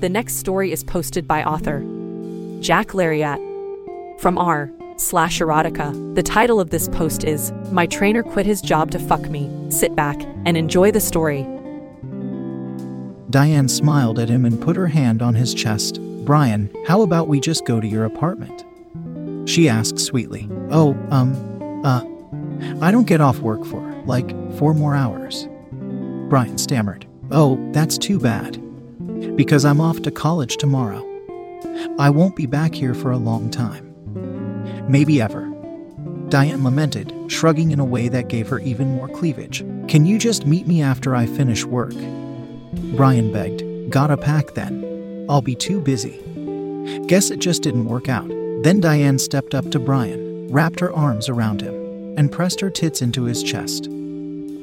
The next story is posted by author Jack Lariat from r slash erotica. The title of this post is My Trainer Quit His Job to Fuck Me. Sit back and enjoy the story. Diane smiled at him and put her hand on his chest. Brian, how about we just go to your apartment? She asked sweetly. Oh, um, uh, I don't get off work for, like, four more hours. Brian stammered. Oh, that's too bad. Because I'm off to college tomorrow. I won't be back here for a long time. Maybe ever. Diane lamented, shrugging in a way that gave her even more cleavage. Can you just meet me after I finish work? Brian begged. Gotta pack then. I'll be too busy. Guess it just didn't work out. Then Diane stepped up to Brian, wrapped her arms around him, and pressed her tits into his chest.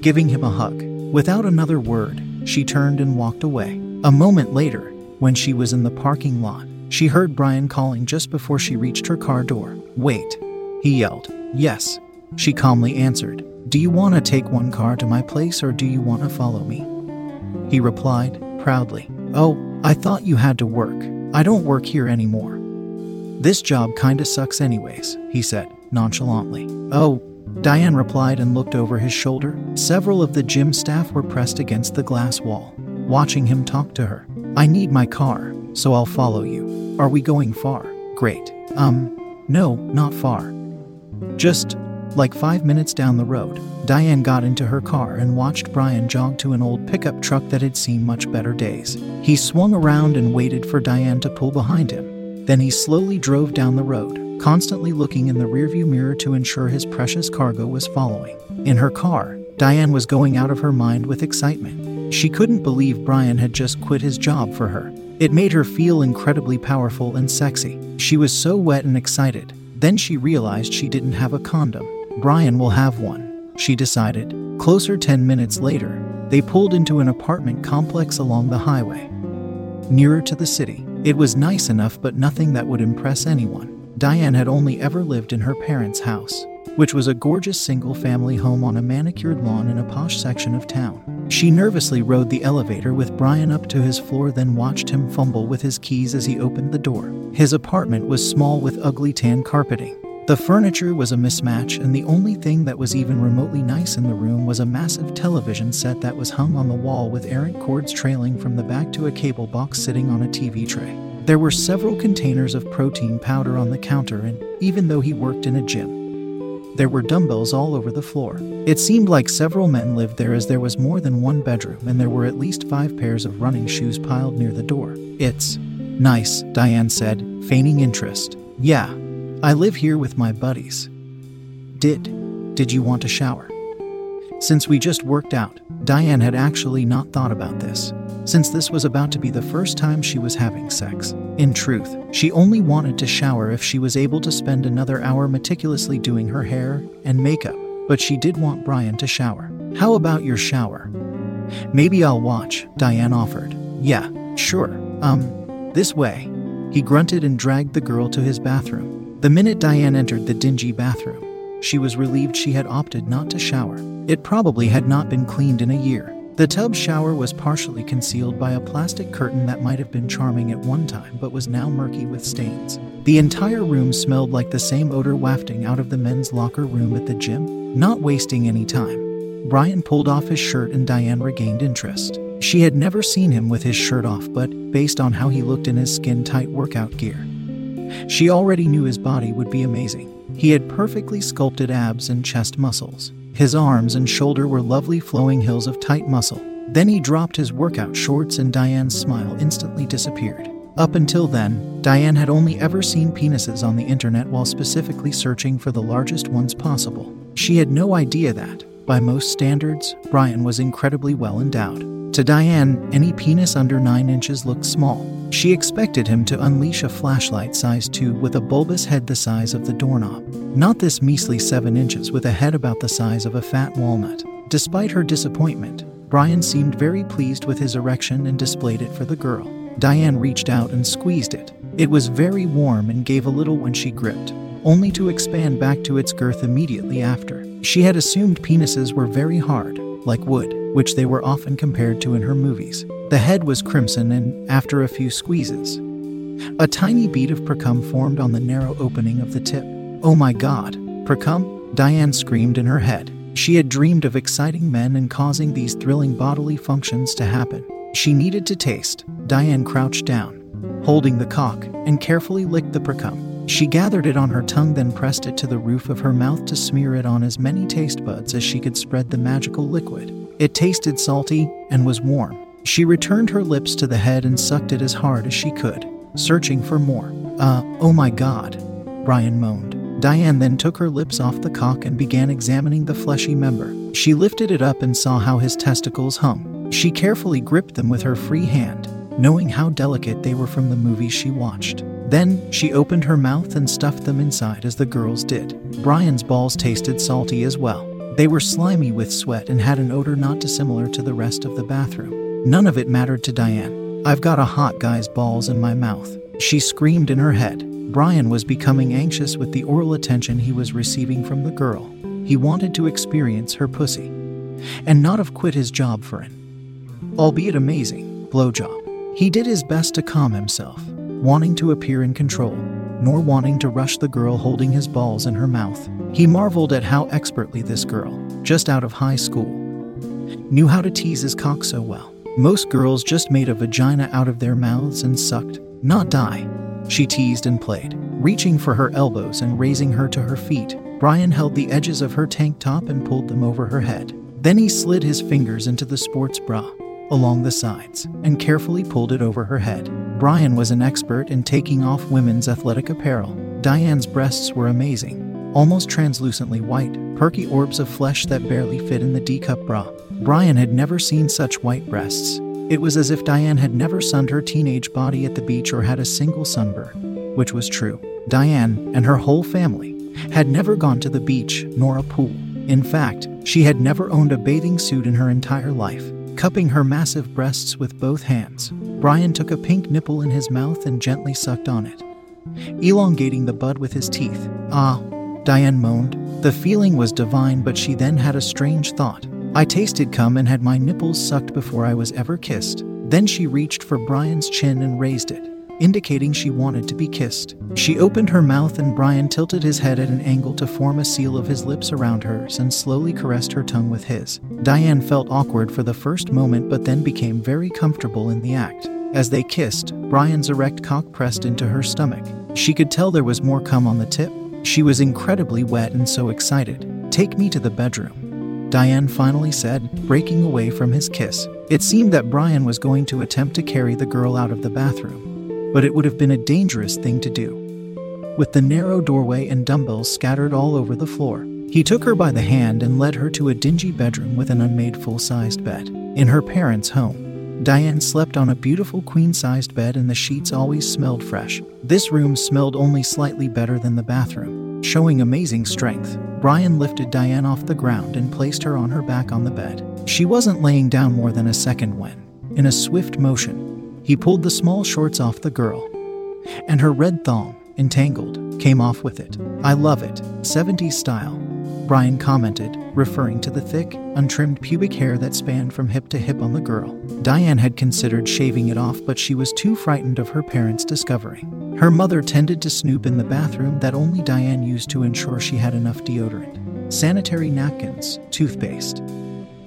Giving him a hug. Without another word, she turned and walked away. A moment later, when she was in the parking lot, she heard Brian calling just before she reached her car door. Wait, he yelled. Yes, she calmly answered. Do you want to take one car to my place or do you want to follow me? He replied, proudly. Oh, I thought you had to work. I don't work here anymore. This job kinda sucks, anyways, he said, nonchalantly. Oh, Diane replied and looked over his shoulder. Several of the gym staff were pressed against the glass wall, watching him talk to her. I need my car, so I'll follow you. Are we going far? Great. Um, no, not far. Just like five minutes down the road, Diane got into her car and watched Brian jog to an old pickup truck that had seen much better days. He swung around and waited for Diane to pull behind him. Then he slowly drove down the road, constantly looking in the rearview mirror to ensure his precious cargo was following. In her car, Diane was going out of her mind with excitement. She couldn't believe Brian had just quit his job for her. It made her feel incredibly powerful and sexy. She was so wet and excited. Then she realized she didn't have a condom. Brian will have one, she decided. Closer 10 minutes later, they pulled into an apartment complex along the highway. Nearer to the city, it was nice enough, but nothing that would impress anyone. Diane had only ever lived in her parents' house, which was a gorgeous single family home on a manicured lawn in a posh section of town. She nervously rode the elevator with Brian up to his floor, then watched him fumble with his keys as he opened the door. His apartment was small with ugly tan carpeting. The furniture was a mismatch, and the only thing that was even remotely nice in the room was a massive television set that was hung on the wall with errant cords trailing from the back to a cable box sitting on a TV tray. There were several containers of protein powder on the counter, and even though he worked in a gym, there were dumbbells all over the floor. It seemed like several men lived there as there was more than one bedroom and there were at least five pairs of running shoes piled near the door. It's nice, Diane said, feigning interest. Yeah, I live here with my buddies. Did. Did you want a shower? Since we just worked out, Diane had actually not thought about this, since this was about to be the first time she was having sex. In truth, she only wanted to shower if she was able to spend another hour meticulously doing her hair and makeup, but she did want Brian to shower. How about your shower? Maybe I'll watch, Diane offered. Yeah, sure. Um, this way. He grunted and dragged the girl to his bathroom. The minute Diane entered the dingy bathroom, she was relieved she had opted not to shower. It probably had not been cleaned in a year. The tub shower was partially concealed by a plastic curtain that might have been charming at one time but was now murky with stains. The entire room smelled like the same odor wafting out of the men's locker room at the gym. Not wasting any time, Brian pulled off his shirt and Diane regained interest. She had never seen him with his shirt off, but based on how he looked in his skin tight workout gear, She already knew his body would be amazing. He had perfectly sculpted abs and chest muscles. His arms and shoulder were lovely flowing hills of tight muscle. Then he dropped his workout shorts and Diane's smile instantly disappeared. Up until then, Diane had only ever seen penises on the internet while specifically searching for the largest ones possible. She had no idea that, by most standards, Brian was incredibly well endowed. To Diane, any penis under 9 inches looked small. She expected him to unleash a flashlight size tube with a bulbous head the size of the doorknob. Not this measly 7 inches with a head about the size of a fat walnut. Despite her disappointment, Brian seemed very pleased with his erection and displayed it for the girl. Diane reached out and squeezed it. It was very warm and gave a little when she gripped, only to expand back to its girth immediately after. She had assumed penises were very hard, like wood which they were often compared to in her movies. The head was crimson, and after a few squeezes, a tiny bead of precum formed on the narrow opening of the tip. Oh my god, precum? Diane screamed in her head. She had dreamed of exciting men and causing these thrilling bodily functions to happen. She needed to taste. Diane crouched down, holding the cock, and carefully licked the precum. She gathered it on her tongue, then pressed it to the roof of her mouth to smear it on as many taste buds as she could spread the magical liquid. It tasted salty and was warm. She returned her lips to the head and sucked it as hard as she could, searching for more. Uh, oh my god, Brian moaned. Diane then took her lips off the cock and began examining the fleshy member. She lifted it up and saw how his testicles hung. She carefully gripped them with her free hand, knowing how delicate they were from the movies she watched. Then she opened her mouth and stuffed them inside as the girls did. Brian's balls tasted salty as well. They were slimy with sweat and had an odor not dissimilar to the rest of the bathroom. None of it mattered to Diane. I've got a hot guy's balls in my mouth. She screamed in her head. Brian was becoming anxious with the oral attention he was receiving from the girl. He wanted to experience her pussy and not have quit his job for an, albeit amazing, blowjob. He did his best to calm himself, wanting to appear in control, nor wanting to rush the girl holding his balls in her mouth. He marveled at how expertly this girl, just out of high school, knew how to tease his cock so well. Most girls just made a vagina out of their mouths and sucked, not die. She teased and played, reaching for her elbows and raising her to her feet. Brian held the edges of her tank top and pulled them over her head. Then he slid his fingers into the sports bra along the sides and carefully pulled it over her head. Brian was an expert in taking off women's athletic apparel. Diane's breasts were amazing, almost translucently white, perky orbs of flesh that barely fit in the D cup bra. Brian had never seen such white breasts. It was as if Diane had never sunned her teenage body at the beach or had a single sunburn, which was true. Diane and her whole family had never gone to the beach nor a pool. In fact, she had never owned a bathing suit in her entire life. Cupping her massive breasts with both hands, Brian took a pink nipple in his mouth and gently sucked on it, elongating the bud with his teeth. Ah, Diane moaned. The feeling was divine, but she then had a strange thought. I tasted cum and had my nipples sucked before I was ever kissed. Then she reached for Brian's chin and raised it indicating she wanted to be kissed. She opened her mouth, and Brian tilted his head at an angle to form a seal of his lips around hers and slowly caressed her tongue with his. Diane felt awkward for the first moment but then became very comfortable in the act. As they kissed, Brian's erect cock pressed into her stomach. She could tell there was more cum on the tip. She was incredibly wet and so excited. Take me to the bedroom. Diane finally said, breaking away from his kiss. It seemed that Brian was going to attempt to carry the girl out of the bathroom but it would have been a dangerous thing to do. With the narrow doorway and dumbbells scattered all over the floor, he took her by the hand and led her to a dingy bedroom with an unmade full sized bed. In her parents' home, Diane slept on a beautiful queen sized bed and the sheets always smelled fresh. This room smelled only slightly better than the bathroom. Showing amazing strength, Brian lifted Diane off the ground and placed her on her back on the bed. She wasn't laying down more than a second when, in a swift motion, he pulled the small shorts off the girl, and her red thong, entangled, came off with it. I love it, 70s style. Brian commented, referring to the thick, untrimmed pubic hair that spanned from hip to hip on the girl. Diane had considered shaving it off, but she was too frightened of her parents discovering. Her mother tended to snoop in the bathroom that only Diane used to ensure she had enough deodorant, sanitary napkins, toothpaste,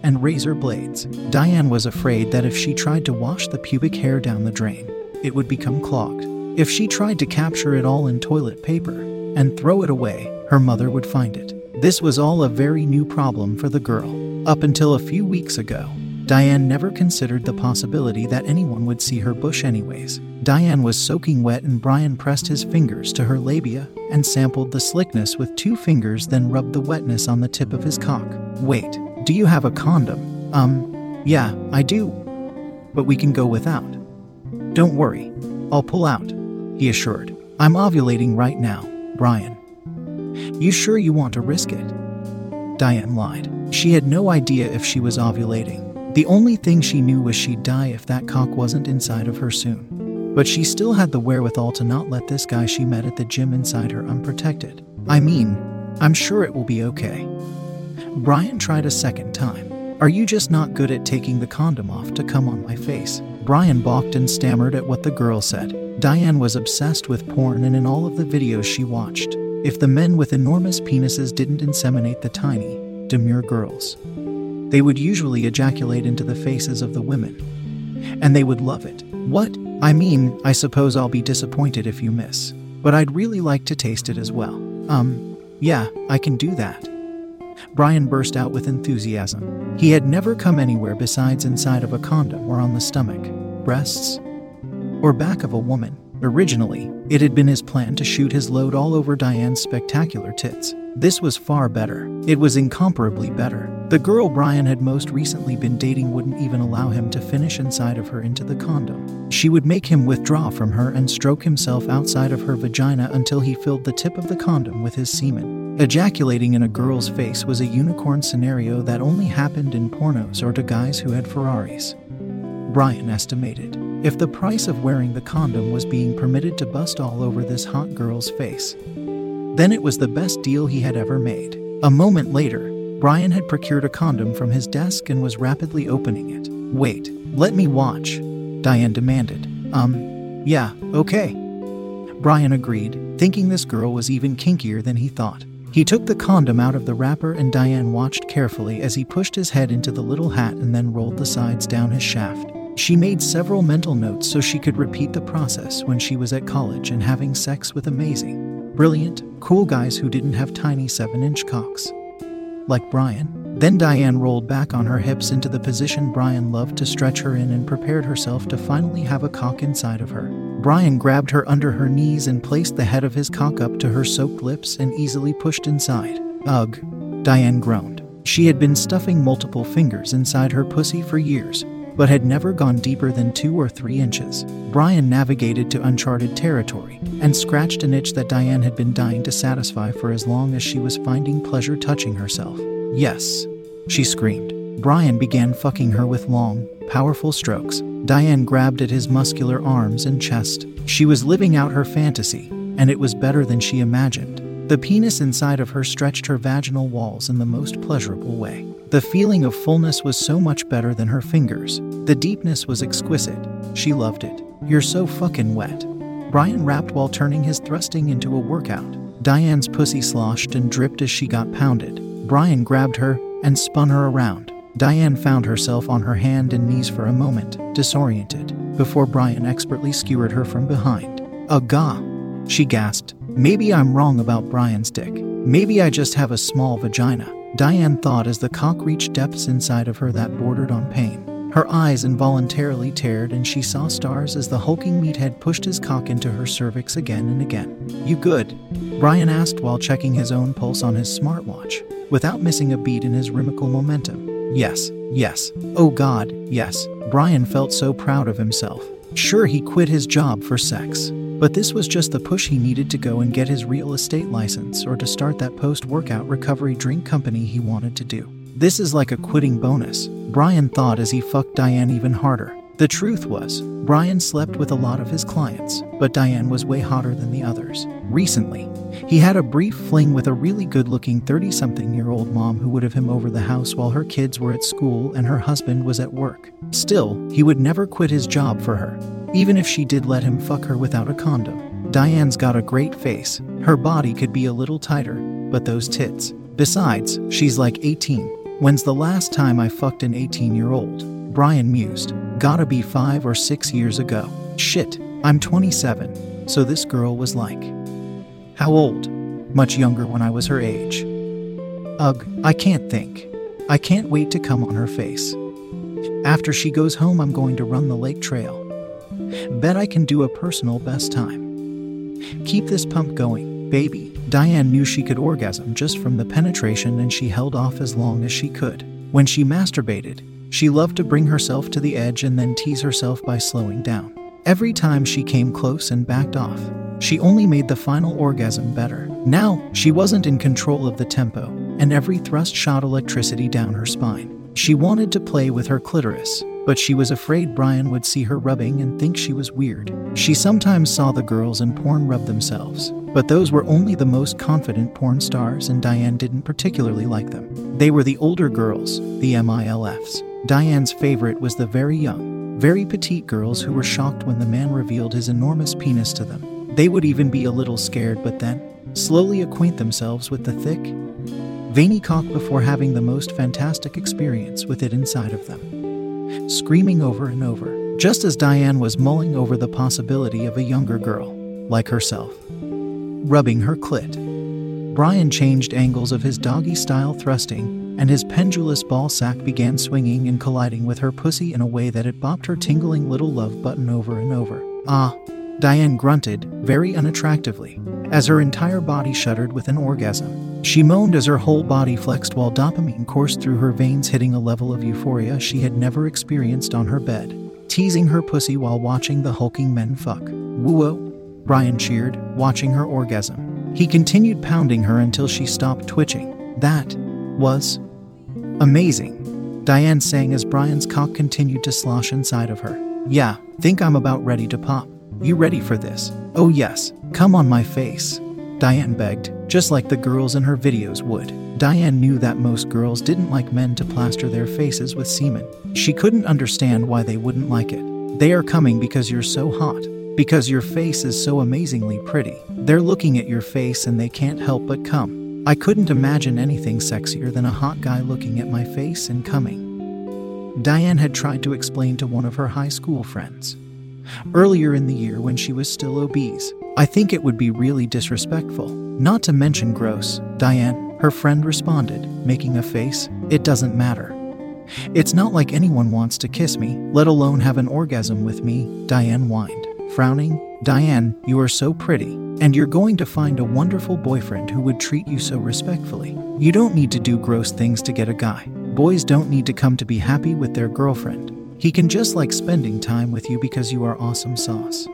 and razor blades. Diane was afraid that if she tried to wash the pubic hair down the drain, it would become clogged. If she tried to capture it all in toilet paper and throw it away, her mother would find it. This was all a very new problem for the girl. Up until a few weeks ago, Diane never considered the possibility that anyone would see her bush, anyways. Diane was soaking wet, and Brian pressed his fingers to her labia and sampled the slickness with two fingers, then rubbed the wetness on the tip of his cock. Wait, do you have a condom? Um, yeah, I do. But we can go without. Don't worry, I'll pull out, he assured. I'm ovulating right now, Brian. You sure you want to risk it? Diane lied. She had no idea if she was ovulating. The only thing she knew was she'd die if that cock wasn't inside of her soon. But she still had the wherewithal to not let this guy she met at the gym inside her unprotected. I mean, I'm sure it will be okay. Brian tried a second time. Are you just not good at taking the condom off to come on my face? Brian balked and stammered at what the girl said. Diane was obsessed with porn, and in all of the videos she watched, if the men with enormous penises didn't inseminate the tiny, demure girls, they would usually ejaculate into the faces of the women. And they would love it. What? I mean, I suppose I'll be disappointed if you miss. But I'd really like to taste it as well. Um, yeah, I can do that. Brian burst out with enthusiasm. He had never come anywhere besides inside of a condom or on the stomach, breasts, or back of a woman. Originally, it had been his plan to shoot his load all over Diane's spectacular tits. This was far better. It was incomparably better. The girl Brian had most recently been dating wouldn't even allow him to finish inside of her into the condom. She would make him withdraw from her and stroke himself outside of her vagina until he filled the tip of the condom with his semen. Ejaculating in a girl's face was a unicorn scenario that only happened in pornos or to guys who had Ferraris. Brian estimated. If the price of wearing the condom was being permitted to bust all over this hot girl's face, then it was the best deal he had ever made. A moment later, Brian had procured a condom from his desk and was rapidly opening it. Wait, let me watch, Diane demanded. Um, yeah, okay. Brian agreed, thinking this girl was even kinkier than he thought. He took the condom out of the wrapper and Diane watched carefully as he pushed his head into the little hat and then rolled the sides down his shaft. She made several mental notes so she could repeat the process when she was at college and having sex with amazing, brilliant, cool guys who didn't have tiny 7 inch cocks. Like Brian. Then Diane rolled back on her hips into the position Brian loved to stretch her in and prepared herself to finally have a cock inside of her. Brian grabbed her under her knees and placed the head of his cock up to her soaked lips and easily pushed inside. Ugh, Diane groaned. She had been stuffing multiple fingers inside her pussy for years, but had never gone deeper than two or three inches. Brian navigated to uncharted territory and scratched an itch that Diane had been dying to satisfy for as long as she was finding pleasure touching herself. Yes, she screamed. Brian began fucking her with long, powerful strokes. Diane grabbed at his muscular arms and chest. She was living out her fantasy, and it was better than she imagined. The penis inside of her stretched her vaginal walls in the most pleasurable way. The feeling of fullness was so much better than her fingers. The deepness was exquisite. She loved it. You're so fucking wet. Brian rapped while turning his thrusting into a workout. Diane's pussy sloshed and dripped as she got pounded. Brian grabbed her and spun her around. Diane found herself on her hand and knees for a moment, disoriented, before Brian expertly skewered her from behind. Agah! She gasped. Maybe I'm wrong about Brian's dick. Maybe I just have a small vagina. Diane thought as the cock reached depths inside of her that bordered on pain. Her eyes involuntarily teared, and she saw stars as the hulking meathead pushed his cock into her cervix again and again. You good? Brian asked while checking his own pulse on his smartwatch, without missing a beat in his rhythmical momentum. Yes, yes. Oh God, yes. Brian felt so proud of himself. Sure, he quit his job for sex, but this was just the push he needed to go and get his real estate license or to start that post workout recovery drink company he wanted to do. This is like a quitting bonus, Brian thought as he fucked Diane even harder. The truth was, Brian slept with a lot of his clients, but Diane was way hotter than the others. Recently, he had a brief fling with a really good looking 30 something year old mom who would have him over the house while her kids were at school and her husband was at work. Still, he would never quit his job for her, even if she did let him fuck her without a condom. Diane's got a great face. Her body could be a little tighter, but those tits. Besides, she's like 18. When's the last time I fucked an 18 year old? Brian mused. Gotta be five or six years ago. Shit, I'm 27. So this girl was like. How old? Much younger when I was her age. Ugh, I can't think. I can't wait to come on her face. After she goes home, I'm going to run the lake trail. Bet I can do a personal best time. Keep this pump going, baby. Diane knew she could orgasm just from the penetration and she held off as long as she could. When she masturbated, she loved to bring herself to the edge and then tease herself by slowing down. Every time she came close and backed off, she only made the final orgasm better. Now, she wasn't in control of the tempo, and every thrust shot electricity down her spine. She wanted to play with her clitoris, but she was afraid Brian would see her rubbing and think she was weird. She sometimes saw the girls in porn rub themselves, but those were only the most confident porn stars, and Diane didn't particularly like them. They were the older girls, the MILFs. Diane's favorite was the very young, very petite girls who were shocked when the man revealed his enormous penis to them. They would even be a little scared, but then slowly acquaint themselves with the thick, veiny cock before having the most fantastic experience with it inside of them. Screaming over and over, just as Diane was mulling over the possibility of a younger girl, like herself, rubbing her clit. Brian changed angles of his doggy style thrusting, and his pendulous ball sack began swinging and colliding with her pussy in a way that it bopped her tingling little love button over and over. Ah, Diane grunted, very unattractively, as her entire body shuddered with an orgasm. She moaned as her whole body flexed while dopamine coursed through her veins, hitting a level of euphoria she had never experienced on her bed. Teasing her pussy while watching the hulking men fuck. Woo Brian cheered, watching her orgasm. He continued pounding her until she stopped twitching. That was amazing. Diane sang as Brian's cock continued to slosh inside of her. Yeah, think I'm about ready to pop. You ready for this? Oh, yes, come on my face. Diane begged, just like the girls in her videos would. Diane knew that most girls didn't like men to plaster their faces with semen. She couldn't understand why they wouldn't like it. They are coming because you're so hot, because your face is so amazingly pretty. They're looking at your face and they can't help but come. I couldn't imagine anything sexier than a hot guy looking at my face and coming. Diane had tried to explain to one of her high school friends earlier in the year when she was still obese. I think it would be really disrespectful. Not to mention gross. Diane, her friend responded, making a face. It doesn't matter. It's not like anyone wants to kiss me, let alone have an orgasm with me, Diane whined. Frowning, Diane, you are so pretty, and you're going to find a wonderful boyfriend who would treat you so respectfully. You don't need to do gross things to get a guy. Boys don't need to come to be happy with their girlfriend. He can just like spending time with you because you are awesome sauce.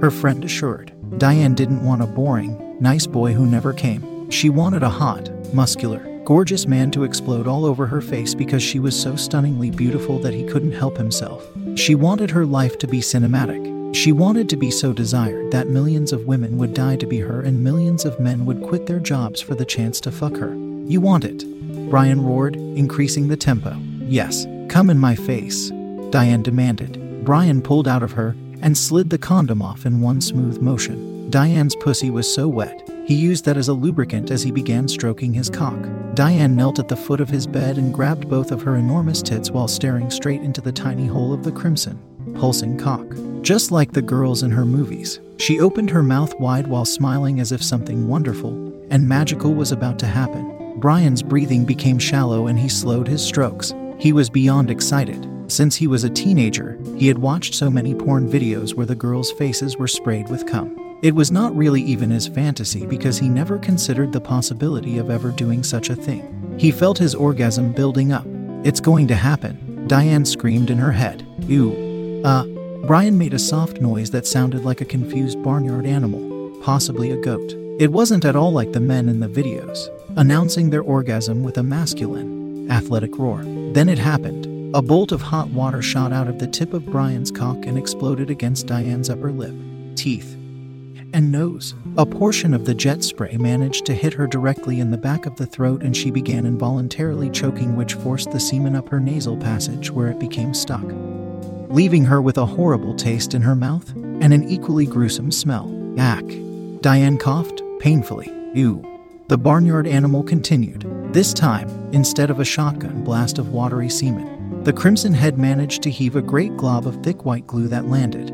Her friend assured. Diane didn't want a boring, nice boy who never came. She wanted a hot, muscular, gorgeous man to explode all over her face because she was so stunningly beautiful that he couldn't help himself. She wanted her life to be cinematic. She wanted to be so desired that millions of women would die to be her and millions of men would quit their jobs for the chance to fuck her. You want it? Brian roared, increasing the tempo. Yes, Come in my face, Diane demanded. Brian pulled out of her and slid the condom off in one smooth motion. Diane's pussy was so wet, he used that as a lubricant as he began stroking his cock. Diane knelt at the foot of his bed and grabbed both of her enormous tits while staring straight into the tiny hole of the crimson, pulsing cock. Just like the girls in her movies, she opened her mouth wide while smiling as if something wonderful and magical was about to happen. Brian's breathing became shallow and he slowed his strokes. He was beyond excited. Since he was a teenager, he had watched so many porn videos where the girls' faces were sprayed with cum. It was not really even his fantasy because he never considered the possibility of ever doing such a thing. He felt his orgasm building up. It's going to happen, Diane screamed in her head. Ew. Uh, Brian made a soft noise that sounded like a confused barnyard animal, possibly a goat. It wasn't at all like the men in the videos, announcing their orgasm with a masculine, athletic roar. Then it happened. A bolt of hot water shot out of the tip of Brian's cock and exploded against Diane's upper lip, teeth, and nose. A portion of the jet spray managed to hit her directly in the back of the throat, and she began involuntarily choking, which forced the semen up her nasal passage where it became stuck, leaving her with a horrible taste in her mouth and an equally gruesome smell. Ack. Diane coughed painfully. Ew. The barnyard animal continued. This time, instead of a shotgun blast of watery semen, the crimson head managed to heave a great glob of thick white glue that landed.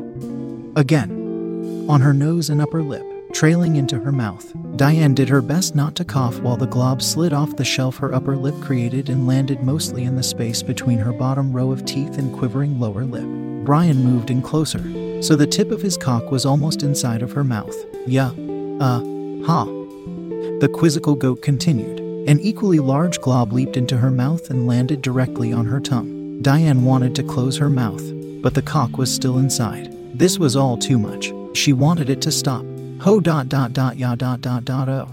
Again. on her nose and upper lip, trailing into her mouth. Diane did her best not to cough while the glob slid off the shelf her upper lip created and landed mostly in the space between her bottom row of teeth and quivering lower lip. Brian moved in closer, so the tip of his cock was almost inside of her mouth. Yeah, uh, ha. The quizzical goat continued. An equally large glob leaped into her mouth and landed directly on her tongue. Diane wanted to close her mouth, but the cock was still inside. This was all too much. She wanted it to stop. Ho dot dot dot ya dot dot dot oh.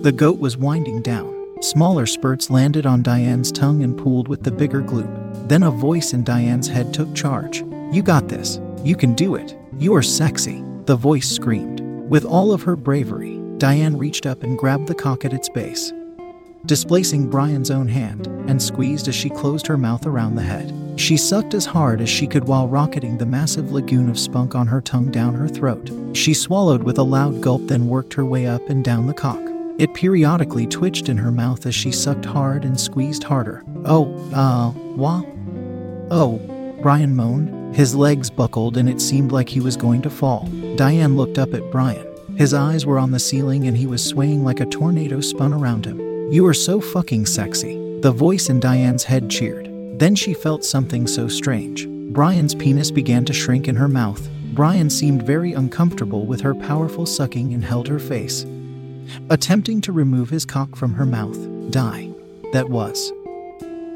The goat was winding down. Smaller spurts landed on Diane's tongue and pooled with the bigger gloop. Then a voice in Diane's head took charge. You got this. You can do it. You are sexy. The voice screamed. With all of her bravery, Diane reached up and grabbed the cock at its base displacing Brian's own hand, and squeezed as she closed her mouth around the head. She sucked as hard as she could while rocketing the massive lagoon of spunk on her tongue down her throat. She swallowed with a loud gulp, then worked her way up and down the cock. It periodically twitched in her mouth as she sucked hard and squeezed harder. Oh, uh, what? Oh, Brian moaned. His legs buckled and it seemed like he was going to fall. Diane looked up at Brian. His eyes were on the ceiling and he was swaying like a tornado spun around him. You are so fucking sexy. The voice in Diane's head cheered. Then she felt something so strange. Brian's penis began to shrink in her mouth. Brian seemed very uncomfortable with her powerful sucking and held her face. Attempting to remove his cock from her mouth. Die. That was.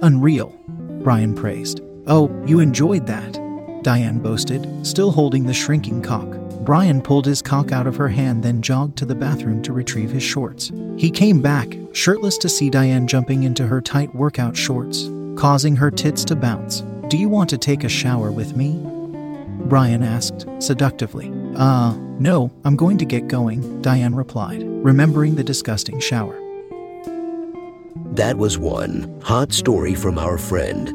Unreal. Brian praised. Oh, you enjoyed that. Diane boasted, still holding the shrinking cock. Brian pulled his cock out of her hand, then jogged to the bathroom to retrieve his shorts. He came back, shirtless, to see Diane jumping into her tight workout shorts, causing her tits to bounce. Do you want to take a shower with me? Brian asked, seductively. Uh, no, I'm going to get going, Diane replied, remembering the disgusting shower. That was one hot story from our friend.